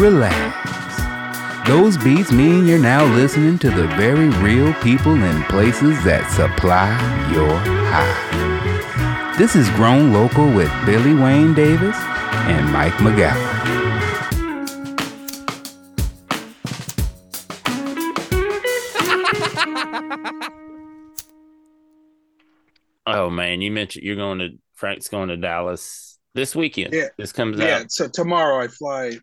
relax. Those beats mean you're now listening to the very real people and places that supply your high. This is Grown Local with Billy Wayne Davis and Mike McGowan. Oh man, you mentioned you're going to Frank's going to Dallas this weekend. Yeah. This comes Yeah. out Yeah, So tomorrow I fly.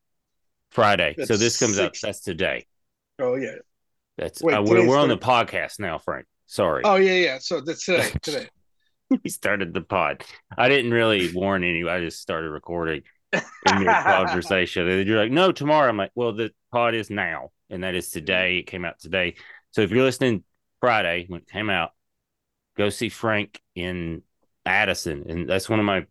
Friday. So this comes out six- that's today. Oh yeah. That's Wait, uh, we're, we're on the podcast now, Frank. Sorry. Oh yeah, yeah. So that's today. Today. we started the pod. I didn't really warn anyone. I just started recording in your conversation. And you're like, no, tomorrow. I'm like, well, the pod is now, and that is today. It came out today. So if you're listening Friday when it came out, go see Frank in Addison. And that's one of my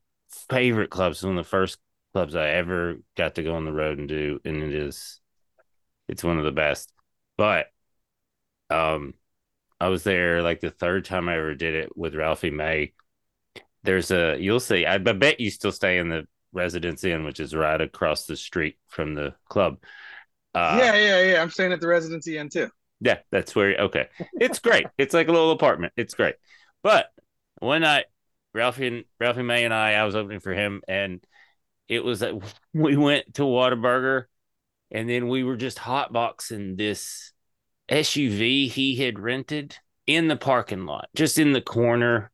favorite clubs. One of the first clubs I ever got to go on the road and do. And it is it's one of the best. But um I was there like the third time I ever did it with Ralphie May. There's a you'll see. I, I bet you still stay in the Residence Inn, which is right across the street from the club. Uh, yeah, yeah, yeah. I'm staying at the Residence inn too. yeah, that's where. Okay, it's great. it's like a little apartment. It's great. But one night, Ralphie and Ralphie May and I, I was opening for him, and it was like we went to Whataburger, and then we were just hotboxing this SUV he had rented in the parking lot, just in the corner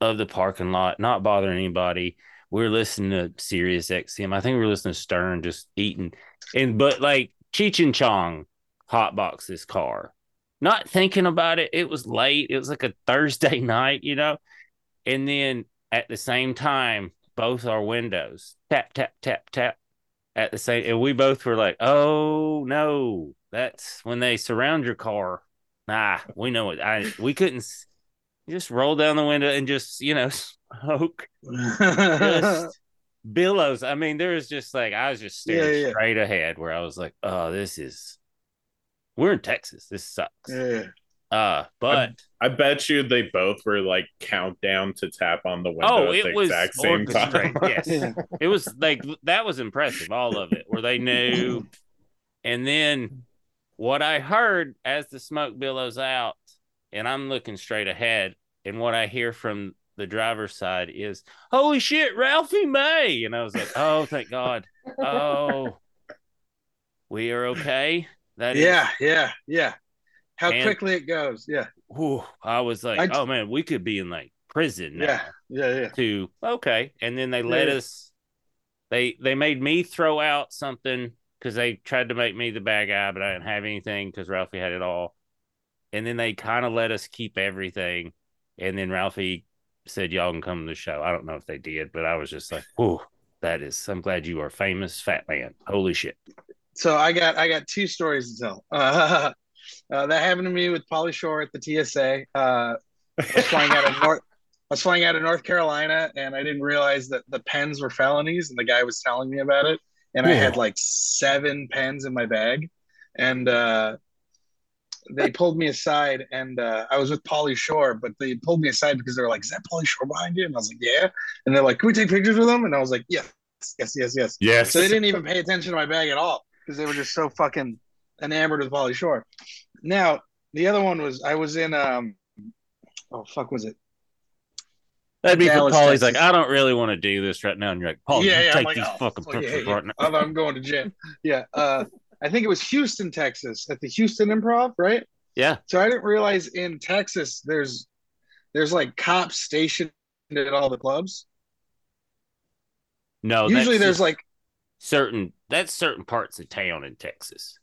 of the parking lot, not bothering anybody. We are listening to Sirius XM. I think we were listening to Stern, just eating, and but like Cheech and Chong hotbox this car, not thinking about it. It was late. It was like a Thursday night, you know. And then at the same time, both our windows tap tap tap tap at the same, and we both were like, "Oh no, that's when they surround your car." Nah, we know it. I we couldn't just roll down the window and just you know smoke just billows. I mean, there was just like I was just staring Yeah, yeah. straight ahead where I was like, "Oh, this is we're in Texas. This sucks." yeah. Uh, but I bet you they both were like countdown to tap on the window oh, at it the was exact same time. orchestrated. Yes, Yeah. it was like that was impressive. All of it, where they knew, and then what I heard as the smoke billows out, and I'm looking straight ahead, and what I hear from the driver's side is, "Holy shit, Ralphie May!" And I was like, "Oh, thank God! Oh, we are okay." That is, Yeah, yeah, yeah. How And- quickly it goes. Yeah, whew, I was like, I- "Oh man, we could be in like prison now." yeah, yeah, yeah. to okay and then they let Yeah. us they they made me throw out something because they tried to make me the bad guy but i didn't have anything because ralphie had it all and then they kind of let us keep everything and then ralphie said y'all can come to the show i don't know if they did but i was just like oh that is i'm glad you are famous fat man holy shit So I got I got two stories to tell. Uh, uh, that happened to me with Pauly Shore at the TSA. Uh, I was flying out of North. I was flying out of North Carolina, and I didn't realize that the pens were felonies. And the guy was telling me about it, and I had like seven pens in my bag, and uh, they pulled me aside, and uh, I was with Pauly Shore, but they pulled me aside because they were like, "Is that Pauly Shore behind you?" And I was like, "Yeah," and they're like, "Can we take pictures with him?" And I was like, "Yes, yes, yes, yes." Yes. So they didn't even pay attention to my bag at all because they were just so fucking enamored with Pauly Shore. Now, the other one was I was in um oh fuck was it? that'd be Dallas, for Pauly's like i don't really want to do this right now and you're like paul yeah, you yeah. take like, these oh, fucking pictures yeah. right now I'm, going to jail. Yeah. Uh I think it was Houston, Texas, at the Houston Improv, right? yeah So I didn't realize in Texas there's there's like cops stationed at all the clubs. no Usually there's like certain that's certain parts of town in texas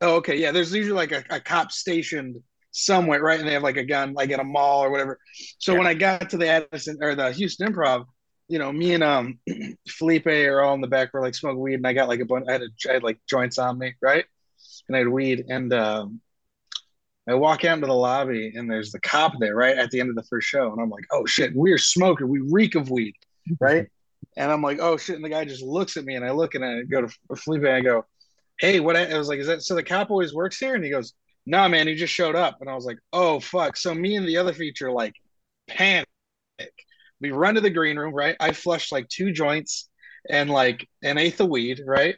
Oh, okay. Yeah, there's usually like a, a cop stationed somewhere, right? And they have like a gun, like at a mall or whatever. So Yeah. when I got to the Addison or the Houston Improv, you know, me and um Felipe are all in the back. We're like smoking weed, and I got like a bunch. I had, a, I had like joints on me, right? And I had weed, and um, I walk out into the lobby, and there's the cop there, right at the end of the first show, and I'm like, oh shit, we're smoking, we reek of weed, right? and I'm like, oh shit, and the guy just looks at me, and I look, and I go to Felipe, and I go, hey, what? I, I was like, is that so? The cop always works here, and he goes, nah, man, he just showed up, and I was like, oh fuck. So me and the other feature like panic. We run to the green room, right? I flushed like two joints and like an eighth of weed, right?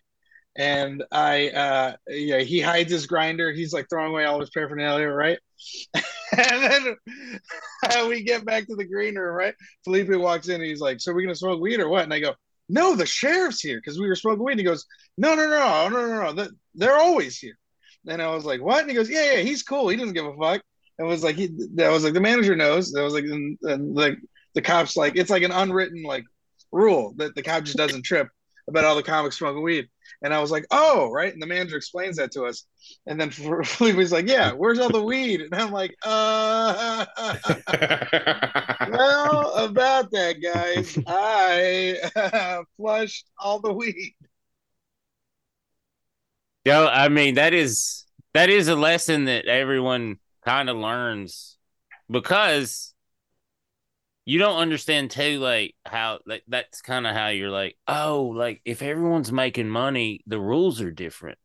and I, uh, yeah, he hides his grinder. He's like throwing away all his paraphernalia, right? and then we get back to the green room, right? Felipe walks in and he's like, "So we're gonna smoke weed or what?" And I go, "No, the sheriff's here because we were smoking weed." And he goes, "No, no, no, no, no, no. They're always here." And I was like, "What?" And he goes, "Yeah, yeah, he's cool. He doesn't give a fuck." And was like, he, that was like the manager knows. That was like, and, and like the cops like it's like an unwritten like rule that the cop just doesn't trip about all the comics smoking weed. And I was like, oh, right. And the manager explains that to us. And then Felipe was like, yeah, where's all the weed? And I'm like, uh, well, about that, guys, I flushed all the weed. Yo, I mean, that is that is a lesson that everyone kind of learns because you don't understand too like how like that's kind of how you're like oh like if everyone's making money the rules are different.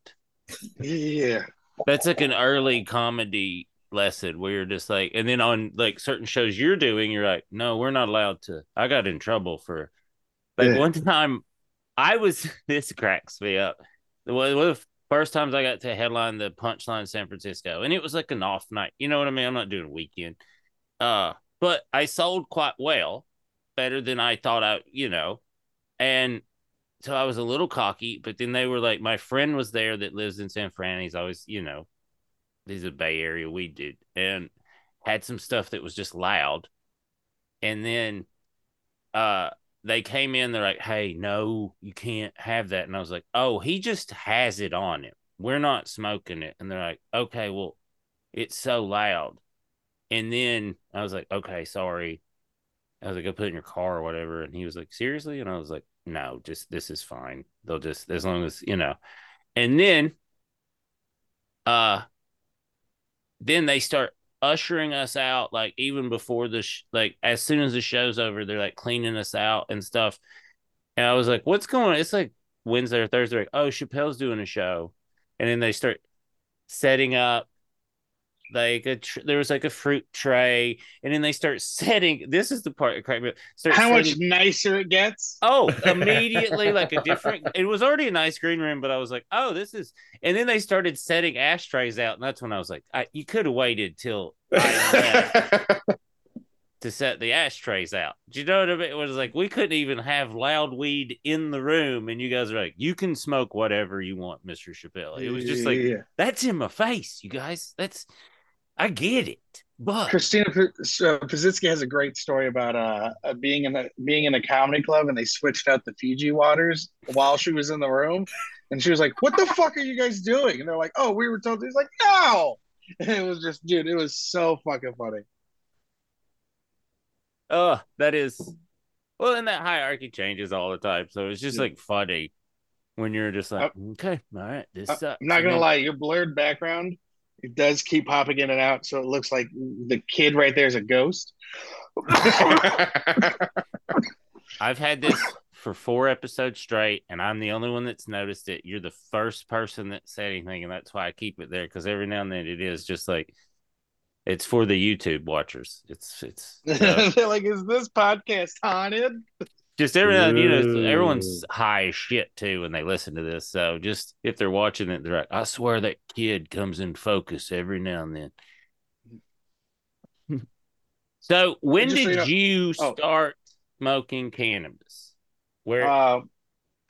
Yeah. That's like an early comedy lesson where you're just like and then on like certain shows you're doing you're like no we're not allowed to i got in trouble for like yeah. one time i was this cracks me up. One of the first times i got to headline the punchline san francisco and it was like an off night you know what i mean? I'm not doing a weekend. Uh but I sold quite well, better than I thought I, you know, and so I was a little cocky. But then they were like, my friend was there that lives in San Fran. He's always, you know, he's a Bay Area we did, and had some stuff that was just loud. And then, uh, they came in. They're like, "Hey, no, you can't have that." And I was like, "Oh, he just has it on him. We're not smoking it." And they're like, "Okay, well, it's so loud." And then I was like, okay, sorry. I was like, go put in your car or whatever. And he was like, seriously? And I was like, no, just this is fine. They'll just as long as you know. And then uh then they start ushering us out like even before the sh- like as soon as the show's over they're like cleaning us out and stuff and i was like what's going on it's like wednesday or thursday like oh chappelle's doing a show and then they start setting up like a tr- there was like a fruit tray, and then they start setting. This is the part that cracked me. Start How setting, much nicer it gets? Oh, immediately like a different. it was already a nice green room, but I was like, oh, this is. And then they started setting ashtrays out, and that's when I was like, I, you could have waited till to set the ashtrays out. Do you know what I mean? It was like we couldn't even have loud weed in the room, and you guys are like, you can smoke whatever you want, Mister Chappelle. It was just like yeah. that's in my face, you guys. That's I get it, but Christina Pazsitzky has a great story about uh, uh, being in a being in a comedy club and they switched out the Fiji waters while she was in the room, and she was like, "What the fuck are you guys doing?" And they're like, "Oh, we were told." He's like, "No," and it was just, dude, it was so fucking funny. Oh, that is well, and that hierarchy changes all the time, so it's just yeah. like funny when you're just like, uh, okay, all right, this uh, sucks. I'm not gonna lie, your blurred background it does keep popping in and out, so it looks like the kid right there is a ghost. I've had this for four episodes straight, and I'm the only one that's noticed it. You're the first person that said anything, and that's why I keep it there because every now and then it is just like it's for the YouTube watchers. It's it's uh, like, is this podcast haunted? Just everyone, you know, everyone's high as shit too when they listen to this. So just if they're watching it, they're like, I swear that kid comes in focus every now and then. so when did so you, know, you oh. start smoking cannabis? Where? Uh,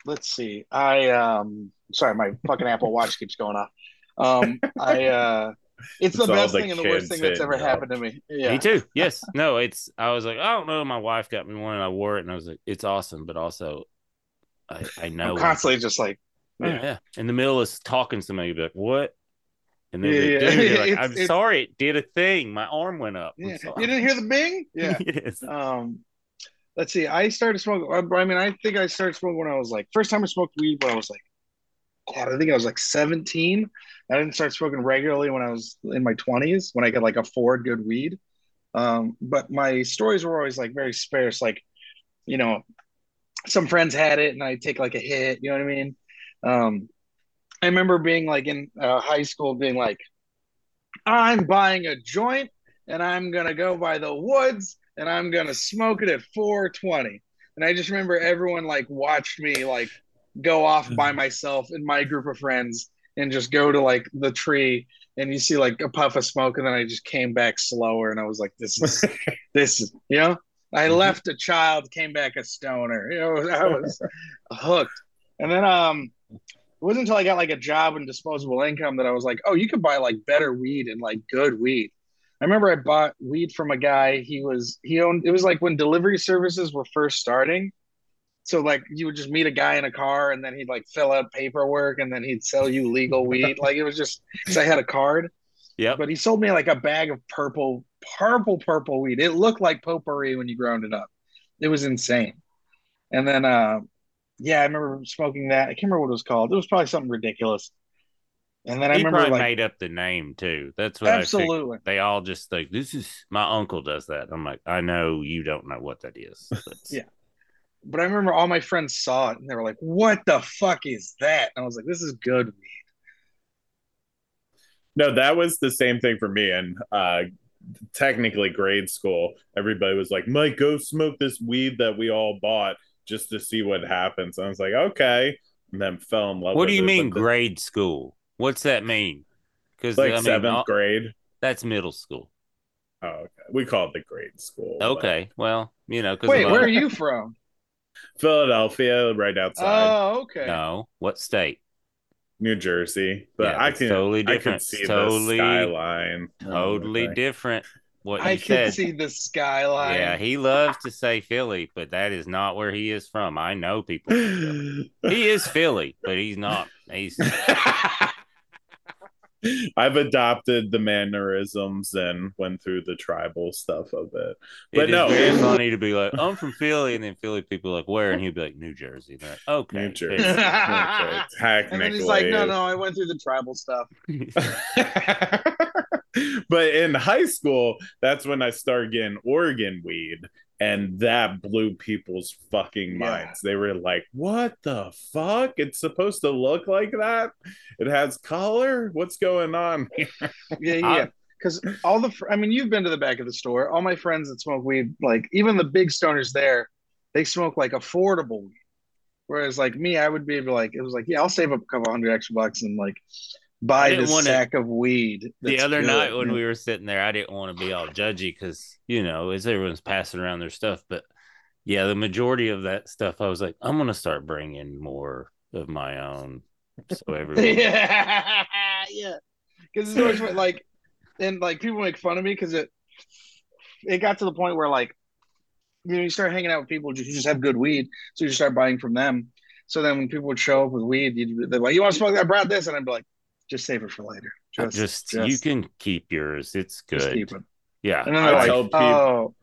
let's see. I um, sorry, my fucking Apple Watch keeps going off. Um, I uh, it's, the best thing and the worst thing that's ever happened to me. Yeah. Me too. Yes. No, it's I was like, I don't know. My wife got me one and I wore it and I was like, it's awesome, but also I, I know I'm constantly just like yeah. yeah. In the middle of talking to somebody, be like, what? And then yeah, yeah. like, I'm it's, sorry, it did a thing. My arm went up. Yeah. You didn't hear the bing? Yeah. yes. Um let's see. I started smoking. I mean, I think I started smoking when I was like first time I smoked weed when I was like God, I think I was like 17. I didn't start smoking regularly when I was in my 20s when I could like afford good weed. Um, but my stories were always like very sparse. Like, you know, some friends had it and I take like a hit. You know what I mean? Um, I remember being like in uh, high school, being like, I'm buying a joint and I'm gonna go by the woods and I'm gonna smoke it at 420. And I just remember everyone like watched me like go off by myself and my group of friends and just go to like the tree and you see like a puff of smoke and then I just came back slower and I was like, this is this is you know, I Mhm. left a child, came back a stoner. You know, I was hooked. And then um it wasn't until I got like a job and disposable income that I was like, oh, you could buy like better weed and like good weed. I remember I bought weed from a guy. He was he owned it was like when delivery services were first starting. So like you would just meet a guy in a car and then he'd like fill out paperwork and then he'd sell you legal weed. Like it was just because I had a card. Yeah. But he sold me like a bag of purple, purple, purple weed. It looked like potpourri when you ground it up. It was insane. And then, uh, yeah, I remember smoking that. I can't remember what it was called. It was probably something ridiculous. And then I remember probably like made up the name too. That's what I absolutely. They all just think this is my uncle does that. I'm like, I know you don't know what that is. Yeah. But I remember all my friends saw it and they were like, "What the fuck is that?" And I was like, "This is good weed." No, that was the same thing for me. And uh, technically, grade school, everybody was like, Mike, go smoke this weed that we all bought just to see what happens. And I was like, okay. And then fell in love What with do you it. mean But the- grade school? What's that mean? Because like I mean, seventh all- grade. that's middle school. Oh, okay. We call it the grade school. but Okay, well, you know, because Wait, where are you from? Philadelphia, right outside Oh, okay. No, what state? New Jersey. But Yeah, I can totally I can see Totally- the skyline. Oh, totally everything. different. What I can said. see the skyline. Yeah, he loves to say Philly, but that is not where he is from. I know people. He is Philly, but he's not. He's I've adopted the mannerisms and went through the tribal stuff of it. But it is no, it's funny to be like, I'm from Philly, and then Philly people are like, where? And he'd be like, New Jersey. They're like, okay. New Jersey. fair. Okay, And then he's like, no, no, I went through the tribal stuff. but in high school, that's when I started getting Oregon weed, and that blew people's fucking Yeah. minds. They were like, "What the fuck? It's supposed to look like that? It has color? What's going on?" Yeah, yeah. Because all the, fr- I mean, you've been to the back of the store. All my friends that smoke weed, like even the big stoners there, they smoke like affordable weed. Whereas like me, I would be able to like, it was like, yeah, I'll save up a couple hundred extra bucks and like buy wanna- sack of weed. the other good. night when we were sitting there, I didn't want to be all judgy because you know, as everyone's passing around their stuff. But yeah, the majority of that stuff, I was like, I'm gonna start bringing more of my own, so everyone. yeah, yeah. Because it's always like, and like people make fun of me because it it got to the point where like you know you start hanging out with people who just have good weed, so you just start buying from them. So then when people would show up with weed, you'd, they're like, "You want to smoke? I brought this," and I'd be like, "Just save it for later. Uh, just, just, you can keep yours. It's just good. keep it." Yeah. And then I like, tell people- "Oh,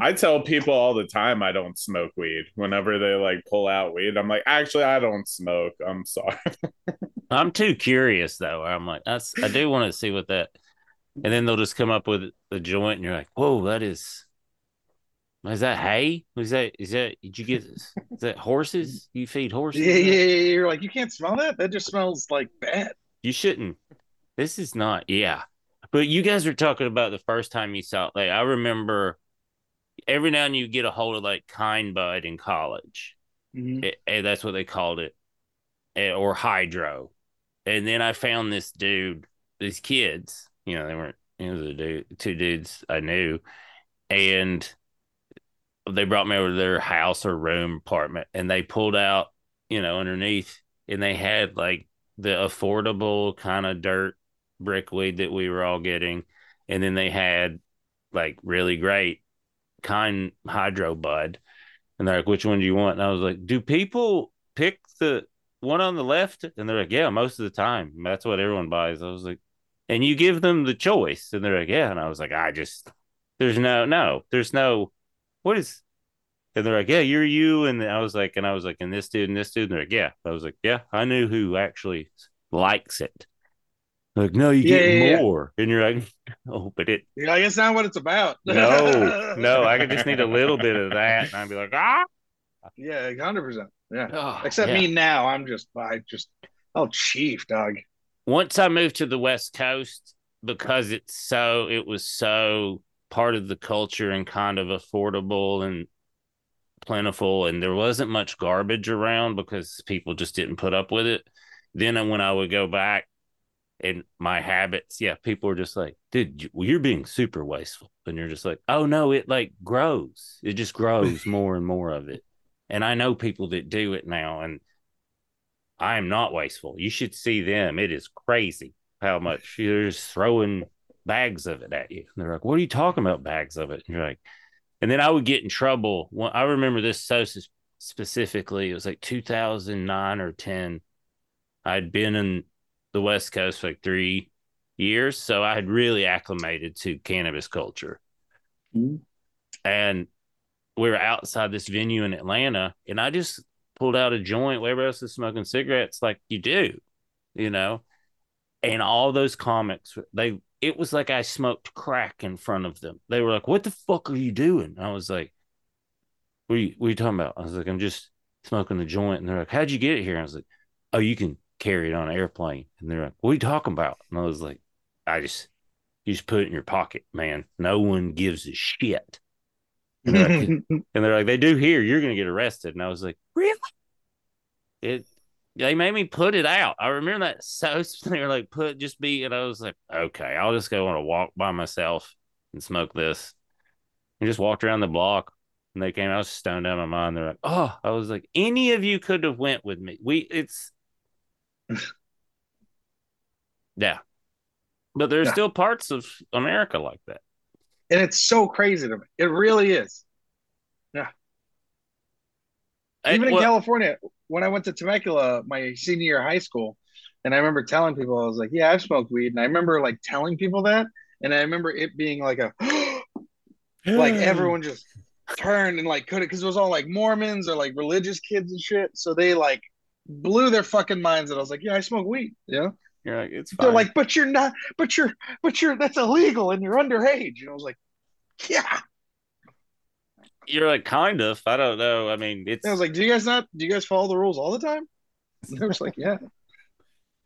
I tell people all the time I don't smoke weed. Whenever they like pull out weed, I'm like, actually, I don't smoke. I'm sorry. I'm too curious though. I'm like, that's I do want to see what that and then they'll just come up with a joint and you're like, whoa, that is is that hay? Is that is that did you get is that horses? You feed horses? yeah, yeah, yeah." You're like, "You can't smell that? That just smells like bad." You shouldn't. This is not, yeah. But you guys were talking about the first time you saw it. Like I remember every now and then you get a hold of like Kind Bud in college. Mhm. It- eh, that's what they called it, Eh, or hydro. And then I found this dude, these kids. You know, they weren't. It was a dude, two dudes I knew, and they brought me over to their house or room apartment, and they pulled out, you know, underneath, and they had like the affordable kind of dirt brickweed that we were all getting, and then they had like really great kind hydro bud. And they're like, which one do you want? And I was like, do people pick the one on the left? And they're like, yeah, most of the time. That's what everyone buys. I was like, and you give them the choice. And they're like, yeah. And I was like, I just, there's no, no, there's no, what is, and they're like, yeah, you're you. And I was like, and I was like, and this dude and this dude. And they're like, yeah. I was like, yeah, I knew who actually likes it. They're like, no, you Yeah, get yeah, yeah. more. And you're like, oh, but it, You're like, "It's not what it's about." no, no, I could just need a little bit of that. And I'd be like, ah. Yeah, hundred percent. Yeah. Oh, Except yeah. me now, I'm just, I just, oh, chief, dog. once I moved to the West Coast, because it's so it was so part of the culture and kind of affordable and plentiful and there wasn't much garbage around because people just didn't put up with it. Then when I would go back and my habits, yeah, people were just like, dude, you're being super wasteful. And you're just like, oh no, it like grows. It just grows more and more of it. And I know people that do it now, and I am not wasteful. You should see them. It is crazy how much you're just throwing bags of it at you. And they're like, what are you talking about, bags of it? And you're like, and then I would get in trouble. When, I remember this so specifically. It was like 2009 or 10. I'd been in the West Coast for like three years, so I had really acclimated to cannabis culture. Mm-hmm. And we were outside this venue in Atlanta, and I just pulled out a joint. Where everybody else is smoking cigarettes, like you do, you know. And all those comics, they it was like I smoked crack in front of them. They were like, "What the fuck are you doing?" I was like, "What are you, what are you talking about?" I was like, "I'm just smoking a joint." And they're like, "How'd you get it here?" I was like, "Oh, you can carry it on an airplane." And they're like, "What are you talking about?" And I was like, "I just you just put it in your pocket, man. No one gives a shit." And they're like, and they're like "They do here. You're gonna get arrested." And I was like, "Really?" It they made me put it out. I remember that so they were like, put just be, and I was like, okay, I'll just go on a walk by myself and smoke this. And just walked around the block. And they came, I was stoned out of my mind. They're like, oh, I was like, any of you could have went with me. We it's yeah. But there's yeah. still parts of America like that. And it's so crazy to me. It really is. Yeah. Even in California, when I went to Temecula my senior year of high school, and I remember telling people, I was like, yeah, I've smoked weed. And I remember like telling people that. And I remember it being like a, like everyone just turned and like couldn't, because it was all like Mormons or like religious kids and shit. So they like blew their fucking minds. And I was like, yeah, I smoke weed. Yeah. You're like, it's fine. They're like, but you're not, but you're, but you're, that's illegal and you're underage. And I was like, yeah you're like kind of. I don't know. I mean, it's. I was like, do you guys not? Do you guys follow the rules all the time? And they was like, yeah.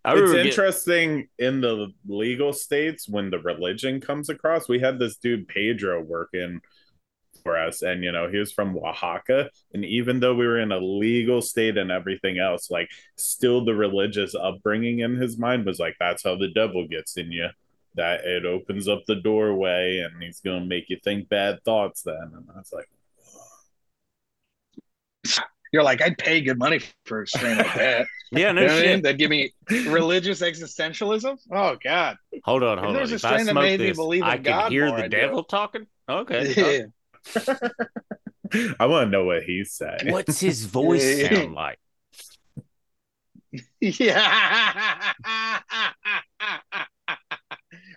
it's interesting in the legal states when the religion comes across. We had this dude Pedro working for us, and you know he was from Oaxaca, and even though we were in a legal state and everything else, like still the religious upbringing in his mind was like that's how the devil gets in you. That it opens up the doorway, and he's gonna make you think bad thoughts. Then, and I was like, you're like, I'd pay good money for a strain like that. yeah, no you know shit. I mean? That give me religious existentialism. Oh God. Hold on, hold on. There's a strain that made this, me believe in I God can hear more, the devil talking. Okay. Yeah. I want to know what he said. What's his voice sound like? Yeah.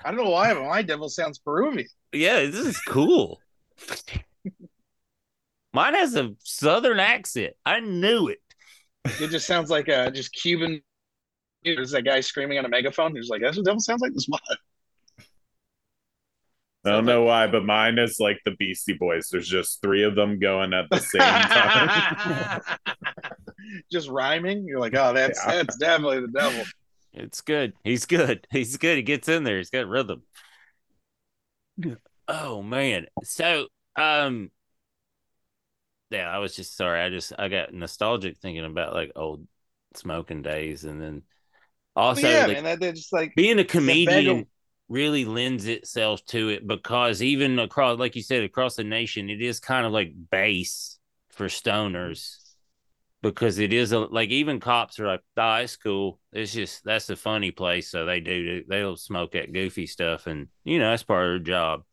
I don't know why, but my devil sounds Peruvian. Yeah, this is cool. Mine has a southern accent. I knew it. It just sounds like a just Cuban. There's that guy screaming on a megaphone. He's like, "That's what devil sounds like." This one. I don't know why, but mine is like the Beastie Boys. There's just three of them going at the same time. just rhyming. You're like, oh, that's yeah. that's definitely the devil. It's good. He's good. He's good. He gets in there. He's got rhythm. Oh man. So um yeah, I was just sorry. I just I got nostalgic thinking about like old smoking days, and then oh, also yeah, like, man, that just like being a comedian really lends itself to it because even across, like you said, across the nation, it is kind of like base for stoners because it is a like even cops are like, oh, it's cool. It's just that's a funny place, so they do they'll smoke that goofy stuff, and you know that's part of their job.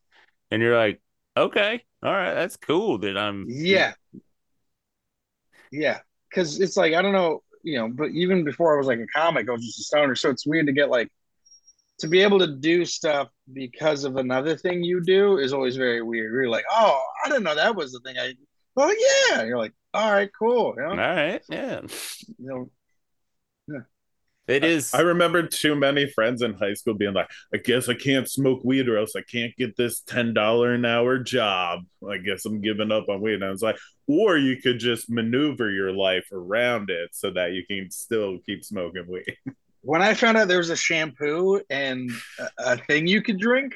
And you're like, okay, all right, that's cool that I'm. Yeah. Yeah, because it's like I don't know, you know, but even before I was like a comic, I was just a stoner. So it's weird to get like to be able to do stuff because of another thing you do is always very weird. You're like, oh, I didn't know that was the thing I. Oh yeah, you're like, all right, cool. You know? All right, yeah. You know, it is. I remember too many friends in high school being like, I guess I can't smoke weed or else I can't get this $10 an hour job. I guess I'm giving up on weed. And I was like, or you could just maneuver your life around it so that you can still keep smoking weed. When I found out there was a shampoo and a, thing you could drink,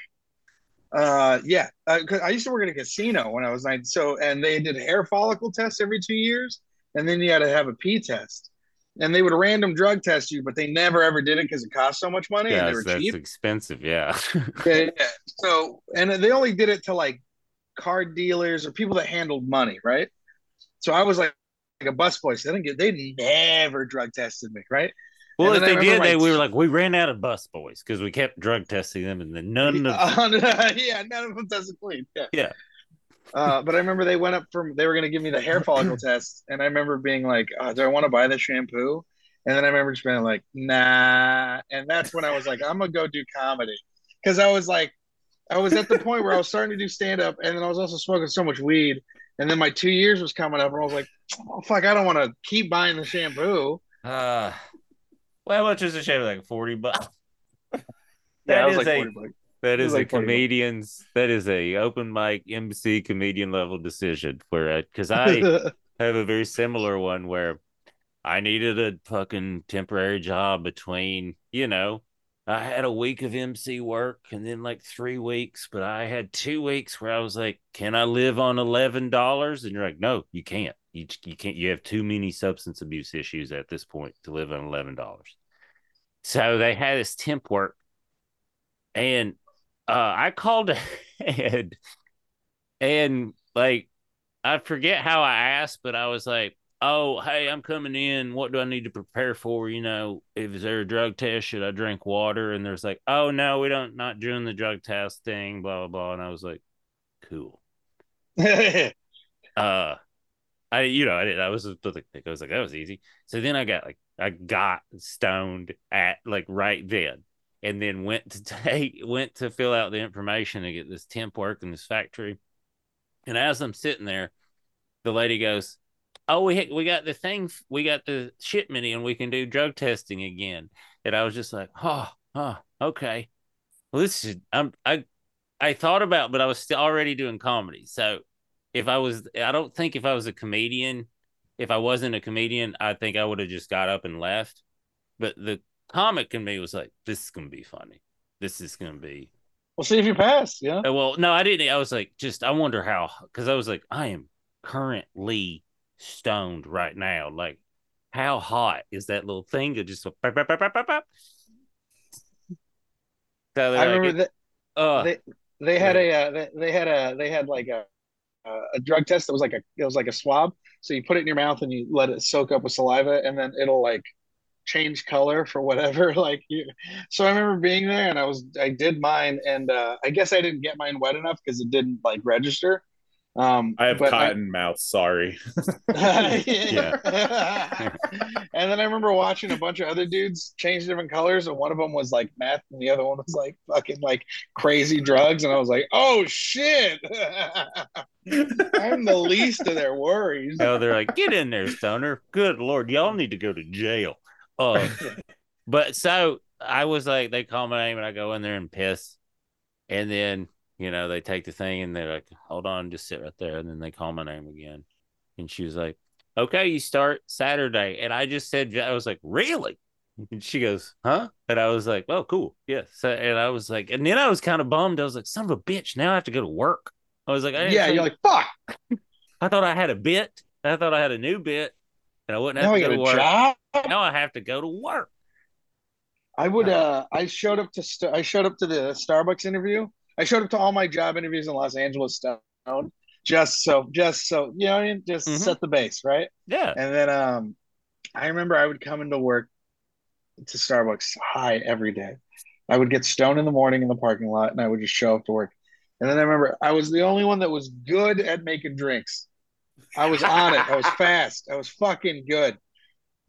Uh, yeah, uh, 'cause I used to work at a casino when I was nine. So, and they did hair follicle tests every two years, and then you had to have a pee test. And they would random drug test you, but they never ever did it because it cost so much money and they were that's cheap. expensive. Yeah. Yeah. So, and they only did it to like card dealers or people that handled money, right? So I was like, like a busboy. So they didn't get, they never drug tested me, right? well, if they did, they we were like, we ran out of bus boys because we kept drug testing them, and then none of yeah, none of them tested clean. Yeah. Yeah. Uh, but I remember they went up from they were going to give me the hair follicle test, and I remember being like, oh, "Do I want to buy the shampoo?" And then I remember just being like, "Nah." And that's when I was like, "I'm gonna go do comedy," because I was like, I was at the point where I was starting to do stand up, and then I was also smoking so much weed, and then my two years was coming up, and I was like, "Oh fuck, I don't want to keep buying the shampoo." Uh, well, how much is the shampoo? Like forty bucks. Yeah, That I was is like, a- 40 bucks. That is a like 40 comedian's. That is a open mic MC comedian level decision. Where because I have a very similar one where I needed a fucking temporary job between, you know, I had a week of MC work and then like three weeks, but I had two weeks where I was like, "Can I live on eleven dollars?" And you're like, "No, you can't. You you can't. You have too many substance abuse issues at this point to live on eleven dollars." So they had this temp work, and uh, I called ahead, and like I forget how I asked, but I was like, "Oh, hey, I'm coming in. What do I need to prepare for? You know, if is there a drug test? Should I drink water?" And there's like, "Oh no, we don't not doing the drug test thing." Blah blah blah. And I was like, "Cool." Uh, I you know I did I was like I was like that was easy. So then I got like I got stoned at like right then, and then went to take went to fill out the information to get this temp work in this factory. And as I'm sitting there, the lady goes, "Oh, we we got the thing, we got the shipment in. We can do drug testing again." And I was just like, "Oh, oh, okay. Well, this is I'm I I thought about, but I was still already doing comedy. So if I was, I don't think if I was a comedian, if I wasn't a comedian, I think I would have just got up and left. But the comic in me was like, "This is gonna be funny. This is gonna be." we'll see if you pass. Yeah. Uh, Well, no, I didn't. I was like, just I wonder how, because I was like, I am currently stoned right now. Like, how hot is that little thing that just bap, bap, bap? So I like, remember that uh, they they had a uh, they, they had a they had like a a drug test that was like a it was like a swab. So you put it in your mouth and you let it soak up with saliva, and then it'll like change color for whatever. Like you, so I remember being there, and I was I did mine, and uh, I guess I didn't get mine wet enough because it didn't like register. Um, I have but cotton mouth. Sorry. yeah. and then I remember watching a bunch of other dudes change different colors, and one of them was like meth, and the other one was like fucking like crazy drugs, and I was like, oh shit, I'm the least of their worries. oh, they're like, get in there, stoner. Good lord, y'all need to go to jail. Uh, but so I was like, they call my name, and I go in there and piss, and then you know they take the thing, and they're like, hold on, just sit right there, and then they call my name again, and she was like, okay, you start Saturday, and I just said, I was like, really? And she goes, huh? And I was like, oh, cool. Yeah. So, and I was like, and then I was kind of bummed. I was like, son of a bitch, now I have to go to work. I was like, I Yeah, you're like fuck. I thought I had a bit. I thought I had a new bit, and I wouldn't have Now to go to a work. job. Now I have to go to work. I would. Uh, I showed up to. St- I showed up to the Starbucks interview. I showed up to all my job interviews in Los Angeles stoned, just so, just so you know, what I mean? just Mhm. set the base, right? Yeah. And then um, I remember I would come into work to Starbucks high every day. I would get stoned in the morning in the parking lot, and I would just show up to work. And then I remember I was the only one that was good at making drinks. I was on it. I was fast. I was fucking good.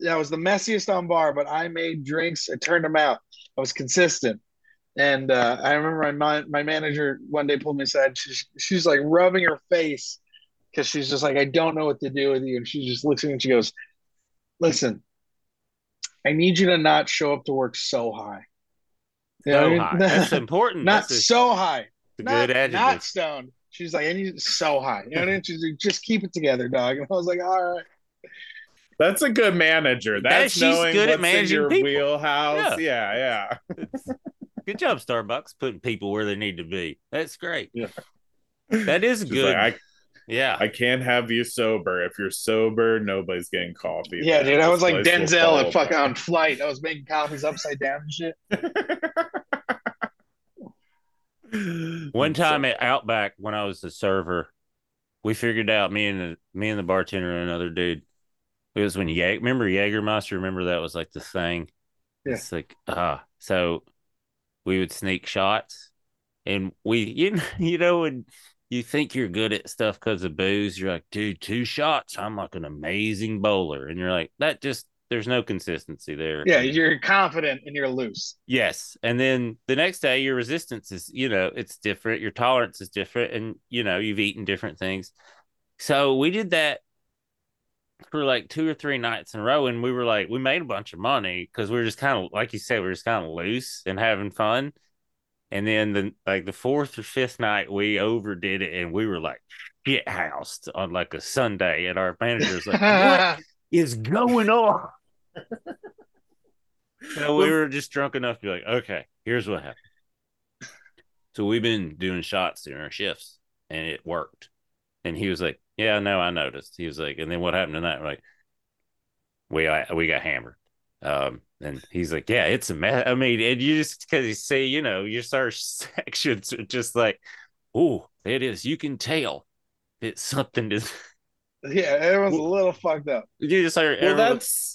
That was the messiest on bar, but I made drinks. I turned them out. I was consistent. And uh, I remember my my manager one day pulled me aside. She's she's like rubbing her face because she's just like, I don't know what to do with you. And she just looks at me and she goes, Listen, I need you to not show up to work so high. You know So mean? high. That's important. not That's a, so high. a Not, good not adjective. stoned. She's like, I need you so high. You know what I mean? She's like, just keep it together, dog. And I was like, all right. That's a good manager. That- That's she's knowing good at what's in managing your people. wheelhouse. Yeah, yeah. Good job, Starbucks, putting people where they need to be. That's great. Yeah. That is Just good. like, yeah. I, I can't have you sober. If you're sober, nobody's getting coffee. Yeah, man. dude. I This was like Denzel fall at fucking on flight. I was making coffees upside down and shit. One time at Outback when I was the server, we figured out me and the me and the bartender and another dude. It was when Jag remember Jägermeister. Remember that was like the thing. Yeah. It's like ah, so we would sneak shots, and we you you know when you think you're good at stuff because of booze, you're like, dude, two shots, I'm like an amazing bowler, and you're like that just there's no consistency there. Yeah, you're confident and you're loose. Yes. And then the next day, your resistance is, you know, it's different. Your tolerance is different. And, you know, you've eaten different things. So we did that for like two or three nights in a row. And we were like, we made a bunch of money because we were just kind of, like you said, we were just kind of loose and having fun. And then the like the fourth or fifth night, we overdid it and we were like shit housed on like a Sunday. And our manager's like, what is going on? So we were just drunk enough to be like, okay, here's what happened. So we've been doing shots during our shifts and it worked. And he was like, Yeah, no, I noticed. He was like, and then what happened to that? We're like, we got we got hammered. Um, and he's like, Yeah, it's a mess. I mean, and you just because you see, you know, your our sections are just like, oh, it is. You can tell that something is. yeah, everyone's a little fucked up. you just heard Well, everyone- that's Yeah.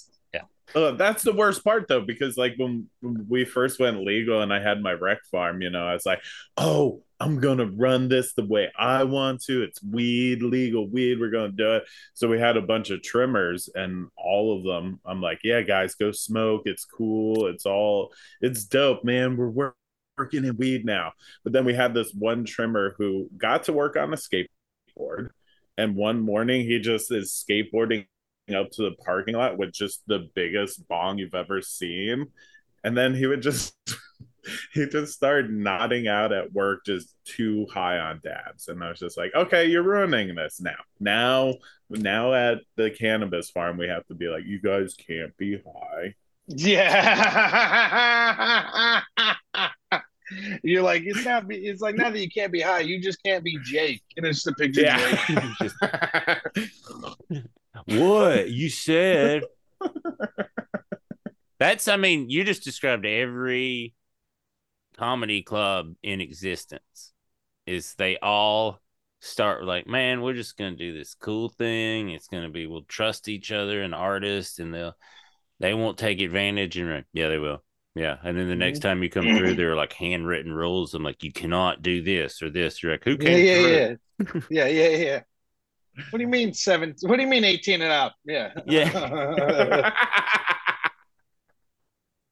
Uh, that's the worst part though, because like when when we first went legal and I had my rec farm, you know, I was like, oh, I'm gonna run this the way I want to. It's weed, legal weed. We're gonna do it. So we had a bunch of trimmers, and all of them, I'm like, yeah, guys, go smoke. It's cool. It's all, it's dope, man. We're wor- working in weed now. But then we had this one trimmer who got to work on a skateboard, and one morning he just is skateboarding up to the parking lot with just the biggest bong you've ever seen. And then he would just he just started nodding out at work just too high on dabs. And I was just like, okay, you're ruining this now. Now now at the cannabis farm, we have to be like, you guys can't be high. Yeah. You're like, it's not be it's like not that you can't be high, you just can't be Jake. And it's the picture of Jake. What you said? That's, I mean, you just described every comedy club in existence. Is they all start like, man, we're just gonna do this cool thing. It's gonna be we'll trust each other and artists, and they'll they won't take advantage. And yeah, they will. Yeah, and then the next mm-hmm. time you come through, there are like handwritten rules. I'm like, you cannot do this or this. You're like, who Yeah, came yeah, yeah. Yeah, yeah, yeah. What do you mean seven? What do you mean 18 and up? Yeah. Yeah.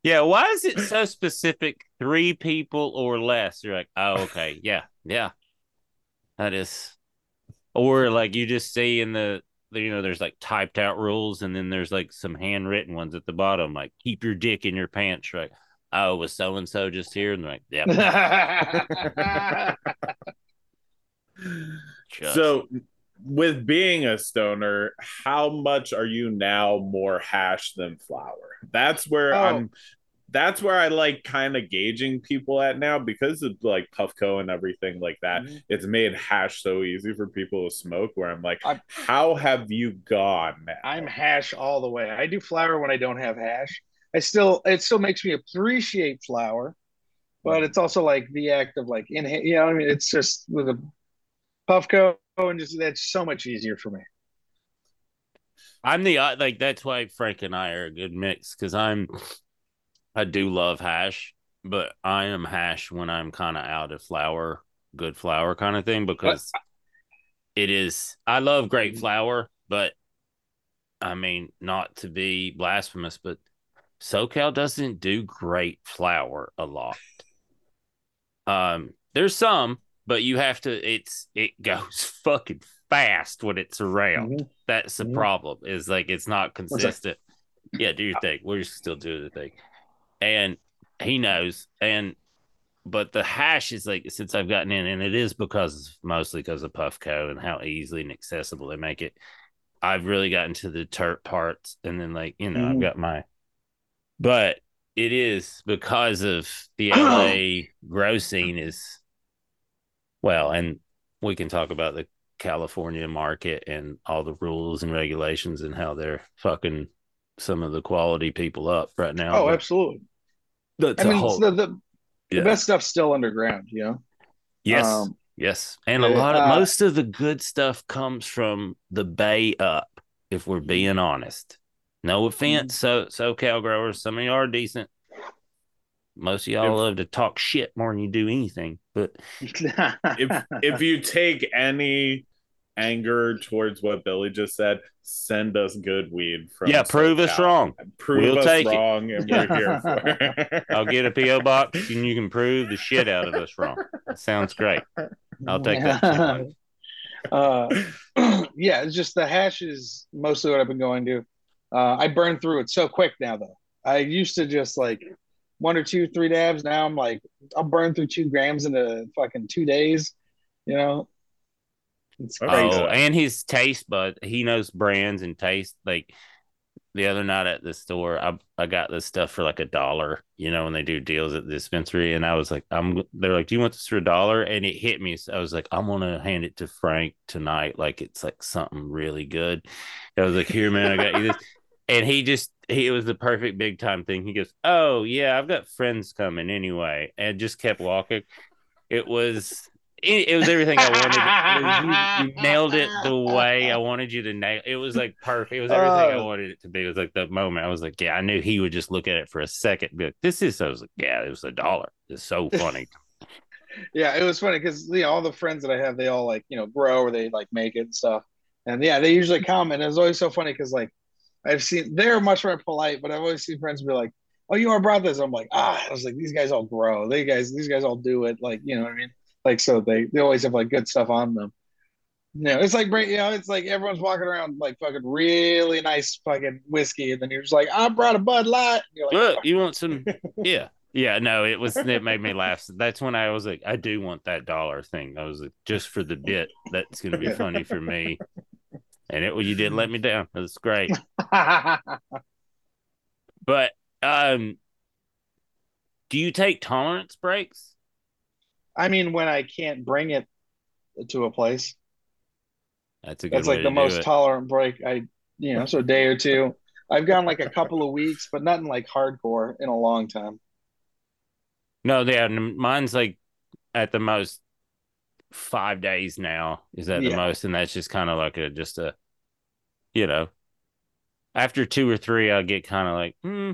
Yeah, why is it so specific? Three people or less. You're like, oh, okay, yeah, yeah, that is. Or like you just see in the, the, you know, there's like typed out rules, and then there's like some handwritten ones at the bottom, like keep your dick in your pants. Right? Oh, was so and so just here? And they're like, yeah. so with being a stoner, how much are you now more hash than flower? That's where Oh. I'm that's where I like kind of gauging people at now because of like Puffco and everything like that. Mhm. It's made hash so easy for people to smoke where I'm like, I'm- how have you gone now? I'm hash all the way. I do flower when I don't have hash. I still it still makes me appreciate flower, but it's also like the act of like inhale. You know, I mean, it's just with a Puffco and just that's so much easier for me. I'm the uh, like that's why Frank and I are a good mix because I'm I do love hash, but I am hash when I'm kind of out of flower, good flower kind of thing because it is. I love great flower, but I mean not to be blasphemous, but SoCal doesn't do great flower a lot. Um, there's some, but you have to. It's it goes fucking fast when it's around. That's the Mhm. problem. Is like it's not consistent. Yeah, do your thing. We're still doing the thing, and he knows. And but the hash is like since I've gotten in, and it is because mostly because of Puffco and how easily and accessible they make it. I've really gotten to the terp parts, and then like you know I've Mhm. got my, but It is because of the LA grow scene is well, and we can talk about the California market and all the rules and regulations and how they're fucking some of the quality people up right now. Oh, but absolutely. that's I mean, whole- the, the, yeah. the best stuff's still underground, you know? yes, um, yes, and a lot of uh, most of the good stuff comes from the Bay up. If we're being honest, no offense, so SoCal growers, some of y'all are decent. Most of y'all If- love to talk shit more than you do anything, but if if you take any anger towards what Billy just said, send us good weed from yeah, prove us wrong. Prove We'll us take it. wrong, and we're here for. I'll get a PO box and you can prove the shit out of us wrong. That sounds great. I'll take that challenge. uh, yeah, it's just the hash is mostly what I've been going to. Uh, I burn through it so quick now, though. I used to just like one or two, three dabs. Now I'm like, I'll burn through two grams in a fucking two days. You know, it's oh, crazy. Oh, and his taste bud, he knows brands and taste. Like the other night at the store, I I got this stuff for like a dollar. You know, when they do deals at the dispensary, and I was like, I'm. They're like, do you want this for a dollar? And it hit me. So I was like, I'm gonna hand it to Frank tonight. Like it's like something really good. I was like, here, man, I got you this. And he just he it was the perfect big time thing. He goes, Oh yeah, I've got friends coming anyway, and just kept walking. It was it, it was everything I wanted. Was- you, you nailed it the way I wanted you to nail. It was like perfect. It was everything I Oh. wanted it to be. It was like the moment I was like, yeah, I knew he would just look at it for a second, and be like, this is. I was like, yeah, it was a dollar. It's so funny. Yeah, it was funny because you know all the friends that I have, they all like you know grow or they like make it and stuff. And yeah, they usually comment. It was always so funny because like I've seen they're much more polite, but I've always seen friends be like, "Oh, you are brought this." I'm like, ah, I was like, these guys all grow. They guys, these guys all do it. Like you know what I mean? Like so they they always have like good stuff on them. You know, it's like you know, it's like everyone's walking around like fucking really nice fucking whiskey, and then you're just like, I brought a Bud Light. Like, Look, you want some? Yeah, yeah. No, it was. It made me laugh. That's when I was like, I do want that dollar thing. I was like, just for the bit. That's gonna be funny for me. And it, you didn't let me down. It was great. But um, do you take tolerance breaks? I mean, when I can't bring it to a place, That's a good that's like the most it. tolerant break. I, you know, so a day or two. I've gone like a couple of weeks, but nothing like hardcore in a long time. no, yeah, mine's like at the most five days now. Is at the most, and that's just kind of like a just a, you know, after two or three, I'll get kind of like, hmm,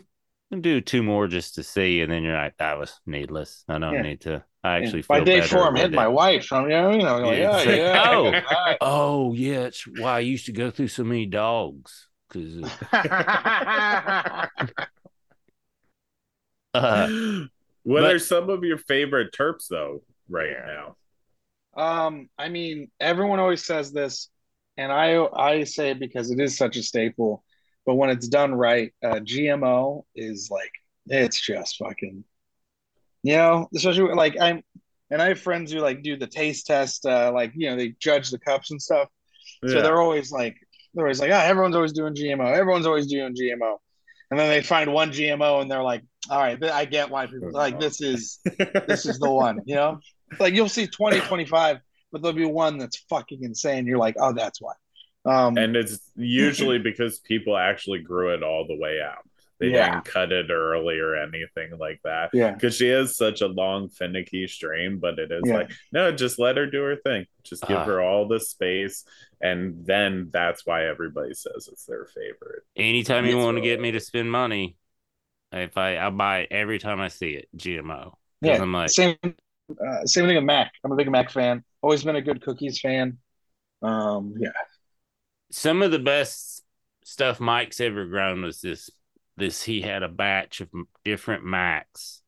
I'll do two more just to see, and then you're like, that was needless. I don't Yeah. need to. I actually By feel day better four, I'm with hitting it. my wife. I'm, you know, you know, like, Yeah, oh, like, yeah. oh. Oh yeah, that's why I used to go through so many dogs because. Uh, what but- are some of your favorite terps though right now? Um, I mean, everyone always says this, and I I say it because it is such a staple. But when it's done right, uh, GMO is like it's just fucking, you know, especially like I'm, and I have friends who like do the taste test, uh, like you know they judge the cups and stuff. So they're always like they're always like, ah, everyone's always doing GMO, everyone's always doing GMO, and then they find one GMO and they're like, all right, I get why people like this is this is the one, you know? Like you'll see 20, 25, but there'll be one that's fucking insane. You're like, oh, that's why. Um, and it's usually because people actually grew it all the way out. They Yeah. didn't cut it early or anything like that. yeah, Because she has such a long, finicky strain, but it is Yeah. like, no, just let her do her thing. Just give Ah. her all the space. And then that's why everybody says it's their favorite. anytime you want to get me to spend money, if I I buy it every time I see it, GMO. yeah. I'm like, same, uh, same thing with Mac. I'm a big Mac fan. Always been a good cookies fan. Um, yeah, some of the best stuff Mike's ever grown was this. This he had a batch of different Macs,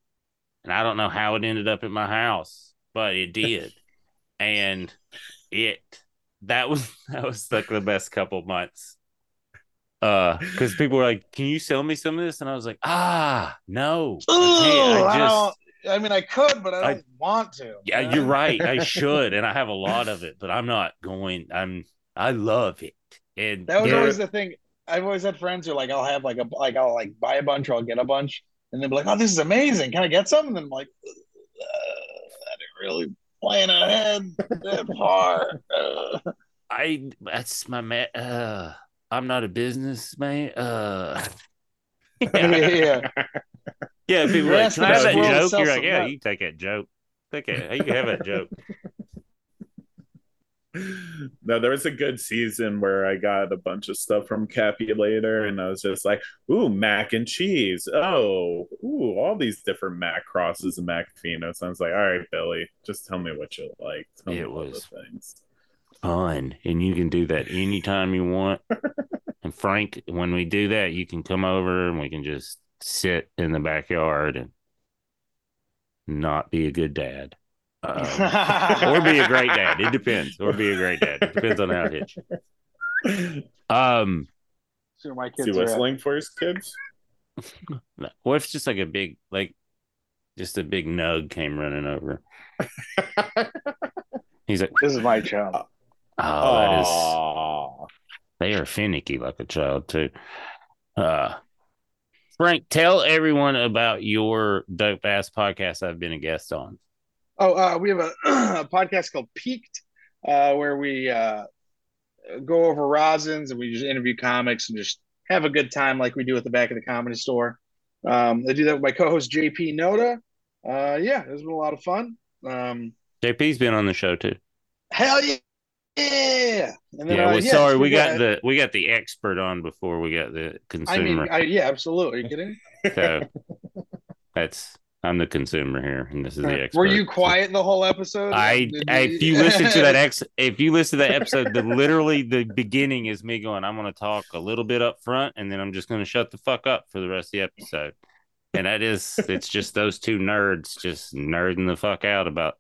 and I don't know how it ended up at my house, but it did, and it that was that was like the best couple months. Uh, because people were like, "Can you sell me some of this?" And I was like, "Ah, no, I I I just." I mean, I could, but I I- don't want to. Yeah, man. you're right. I should, and I have a lot of it, but I'm not going. I'm. I love it, and That was always the thing. I've always had friends who are like, I'll have like a like I'll like buy a bunch or I'll get a bunch, and they'd be like, "Oh, this is amazing! Can I get some?" And then I'm like, uh, "I didn't really plan ahead that far." Uh, I that's my man. Uh, I'm not a businessman. Uh, yeah, yeah, yeah. People are like, Yes, can I have that joke? You're like, yeah, nuts. you take that joke. Take it. You can have that joke. no, there was a good season where I got a bunch of stuff from Capulator, and I was just like, "Ooh, mac and cheese! Oh, ooh, all these different mac crosses and macafino." So I was like, "All right, Billy, just tell me what you like. Tell me It all was- the things." Fun, and you can do that anytime you want. and Frank, when we do that, you can come over and we can just sit in the backyard and not be a good dad. Um, or be a great dad. It depends. Or be a great dad. It depends on how it hits you. Um, Sure, my See kids are. at. whistling for his kids. no. what if it's just like a big, like, just a big nug came running over? He's like, This is my child. oh, that is. Aw. They are finicky like a child too. Uh, Frank, tell everyone about your dope ass podcast I've been a guest on. Oh, uh, we have a, a podcast called Peak'd, uh, where we uh, go over rosins and we just interview comics and just have a good time like we do at the back of the comedy store. Um, I do that with my co-host JP Noda. Uh, yeah, it's been a lot of fun. Um, JP's been on the show too. hell yeah, yeah. And Yeah, uh, well, it's sorry, been we got the we got the expert on before we got the consumer. I mean, I, yeah, absolutely. Are you kidding? so that's I'm the consumer here, and this is the expert. Were you quiet the whole episode? I, I if you listen to that ex if you listen to that episode, the literally the beginning is me going, I'm gonna talk a little bit up front and then I'm just gonna shut the fuck up for the rest of the episode. And that is it's just those two nerds just nerding the fuck out about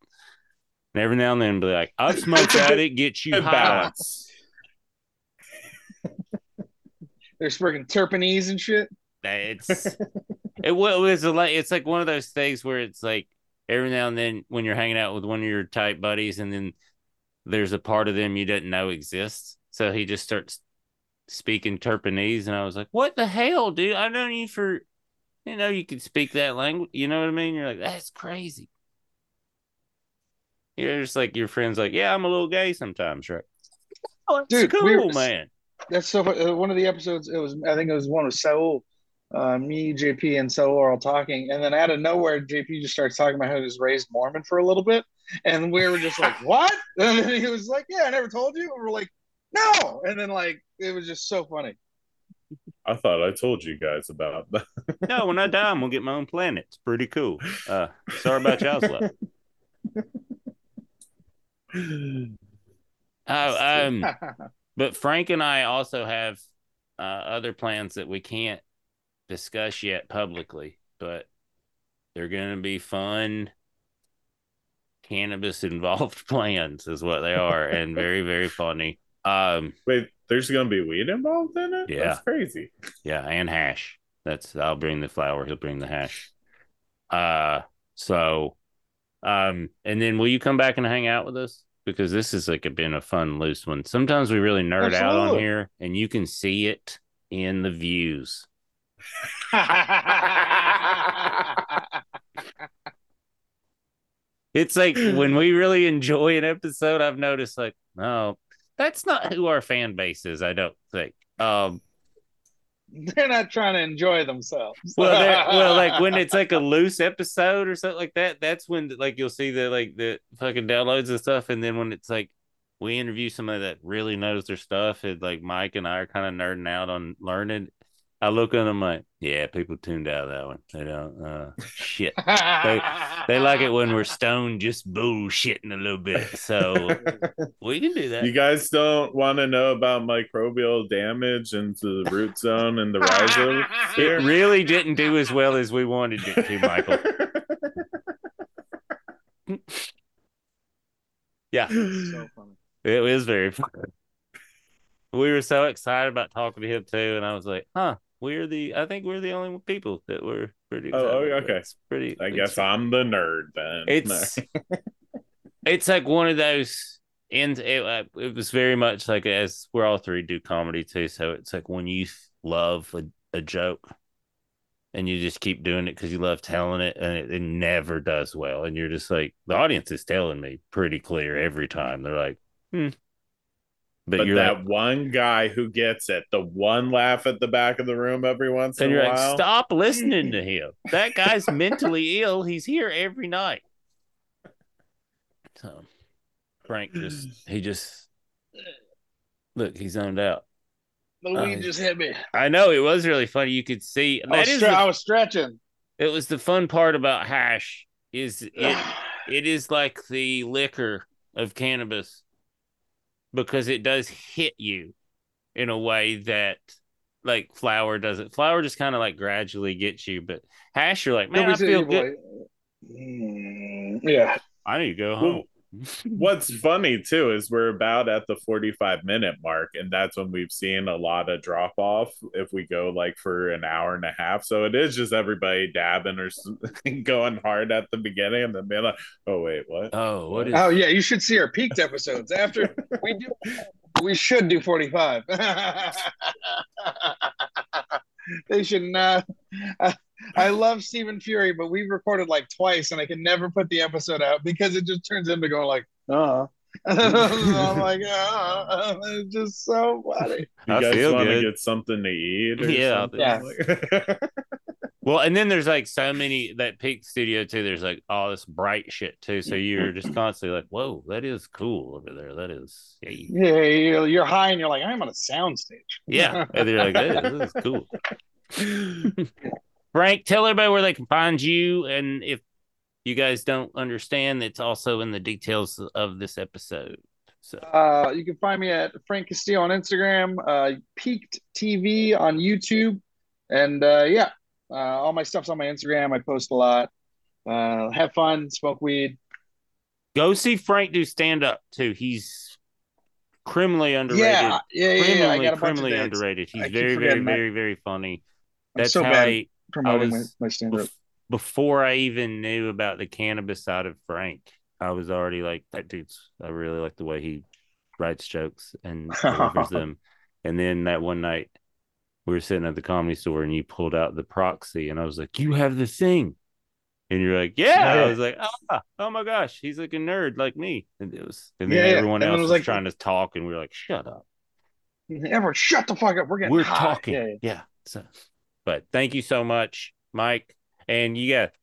and every now and then be like, I've smoked at it, get you high. They're terpenes and shit. It's it wa- was a like it's like one of those things where it's like every now and then when you're hanging out with one of your tight buddies and then there's a part of them you didn't know exists. So he just starts speaking Terpanese and I was like, What the hell, dude? I know you for you know you could speak that language. You know what I mean? You're like, that's crazy. You're just like your friends like, Yeah, I'm a little gay sometimes, right? Oh, that's Dude, cool, we were- man. That's so. Uh, one of the episodes, it was. I think it was one with Saul. Uh, me, JP, and Saul are all talking, and then out of nowhere, JP just starts talking about how he was raised Mormon for a little bit, and we were just like, "What?" And then he was like, "Yeah, I never told you." And we're like, "No!" And then like it was just so funny. I thought I told you guys about that. No, when I die, I'm gonna get my own planet. It's pretty cool. Uh, sorry about y'all's luck. Oh, um, but Frank and I also have uh, other plans that we can't discuss yet publicly, but they're going to be fun cannabis involved plans, is what they are, and very, very funny. Um, Wait, there's gonna be weed involved in it? Yeah. That's crazy. yeah, and hash. That's I'll bring the flour. He'll bring the hash. Uh, so, um, and then will you come back and hang out with us? Because this is like a, been a fun loose one. Sometimes we really nerd out on here, and you can see it in the views. It's like when we really enjoy an episode, I've noticed like, no, that's not who our fan base is. I don't think. Um, They're not trying to enjoy themselves. well, well, like when it's like a loose episode or something like that, that's when like you'll see the like the fucking downloads and stuff, and then when it's like we interview somebody that really knows their stuff, and like Mike and I are kind of nerding out on learning. I look at them like, yeah, people tuned out of that one. They don't, uh, shit. They they like it when we're stoned, just bullshitting a little bit. So we can do that. You guys don't want to know about microbial damage into the root zone and the It rhizosphere? really didn't do as well as we wanted it to, Michael. Yeah, so funny. it was very fun. We were so excited about talking to him too, and I was like, "Huh, we're the. I think we're the only people that were pretty." Oh, okay. It's pretty. I guess I'm the nerd then. It's it's like one of those. And it, uh, it was very much like as we're all three do comedy too, so it's like when you love a, a joke, and you just keep doing it because you love telling it, and it, it never does well. And you're just like, the audience is telling me pretty clear every time. They're like, hmm. But, But you're that like, one guy who gets it, the one laugh at the back of the room every once and in a you're like, while. stop listening to him. That guy's mentally ill. He's here every night. So Frank just he just look, he's zoned out. The Uh, weed just hit me. I know it was really funny. You could see I was, that is stre- the- I was stretching. it was the fun part about hash is it it is like the liquor of cannabis because it does hit you in a way that like flour doesn't. Flour just kind of like gradually gets you, but hash you're like, man, I feel good. Mm, yeah. I need to go home. What's funny too is we're about at the 45 minute mark, and that's when we've seen a lot of drop off if we go like for an hour and a half. So it is just everybody dabbing or going hard at the beginning and then being like, oh, wait, what? Oh, what is? Oh yeah, you should see our Peak'd episodes after we do. We should do forty-five. they should not. I, I love Stephen Fury, but we've recorded like twice, and I can never put the episode out because it just turns into going like, uh. I'm like, uh, it's just so funny. You I guys feel want to good. get something to eat? Or Yeah. something? Yeah. Like- Well, and then there's like so many that peak studio too. There's like all this bright shit too. So you're just constantly like, whoa, that is cool over there. That is, yeah, Yeah, you're, you're high, and you're like, I'm on a soundstage. yeah. And you're like, hey, this is cool. Frank, tell everybody where they can find you, and if you guys don't understand, it's also in the details of this episode. So Uh, you can find me at Frank Castillo on Instagram, uh, Peak'd TV on YouTube, and uh, yeah, uh, all my stuff's on my Instagram. I post a lot. Uh, have fun, smoke weed. go see Frank do stand up too. He's criminally underrated. Yeah, yeah, yeah, yeah. I criminally, got a bunch of criminally underrated. He's very, very, that. very, very funny. That's so how bad I, promoting was- my, my stand up. bef- before I even knew about the cannabis side of Frank, I was already like, that dude's, I really like the way he writes jokes and delivers them. And then that one night, we were sitting at the comedy store and you pulled out the proxy, and I was like, You have the thing. And you're like, Yeah. Yeah. I was like, Ah, oh my gosh, he's like a nerd like me. And it was, and then Yeah, yeah. everyone And else was was, like- trying to talk, and we were like, Shut up. Everyone, shut the fuck up. We're getting We're high. talking. Yeah, Yeah, yeah. So, but thank you so much, Mike. And you got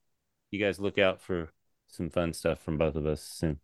you guys look out for some fun stuff from both of us soon.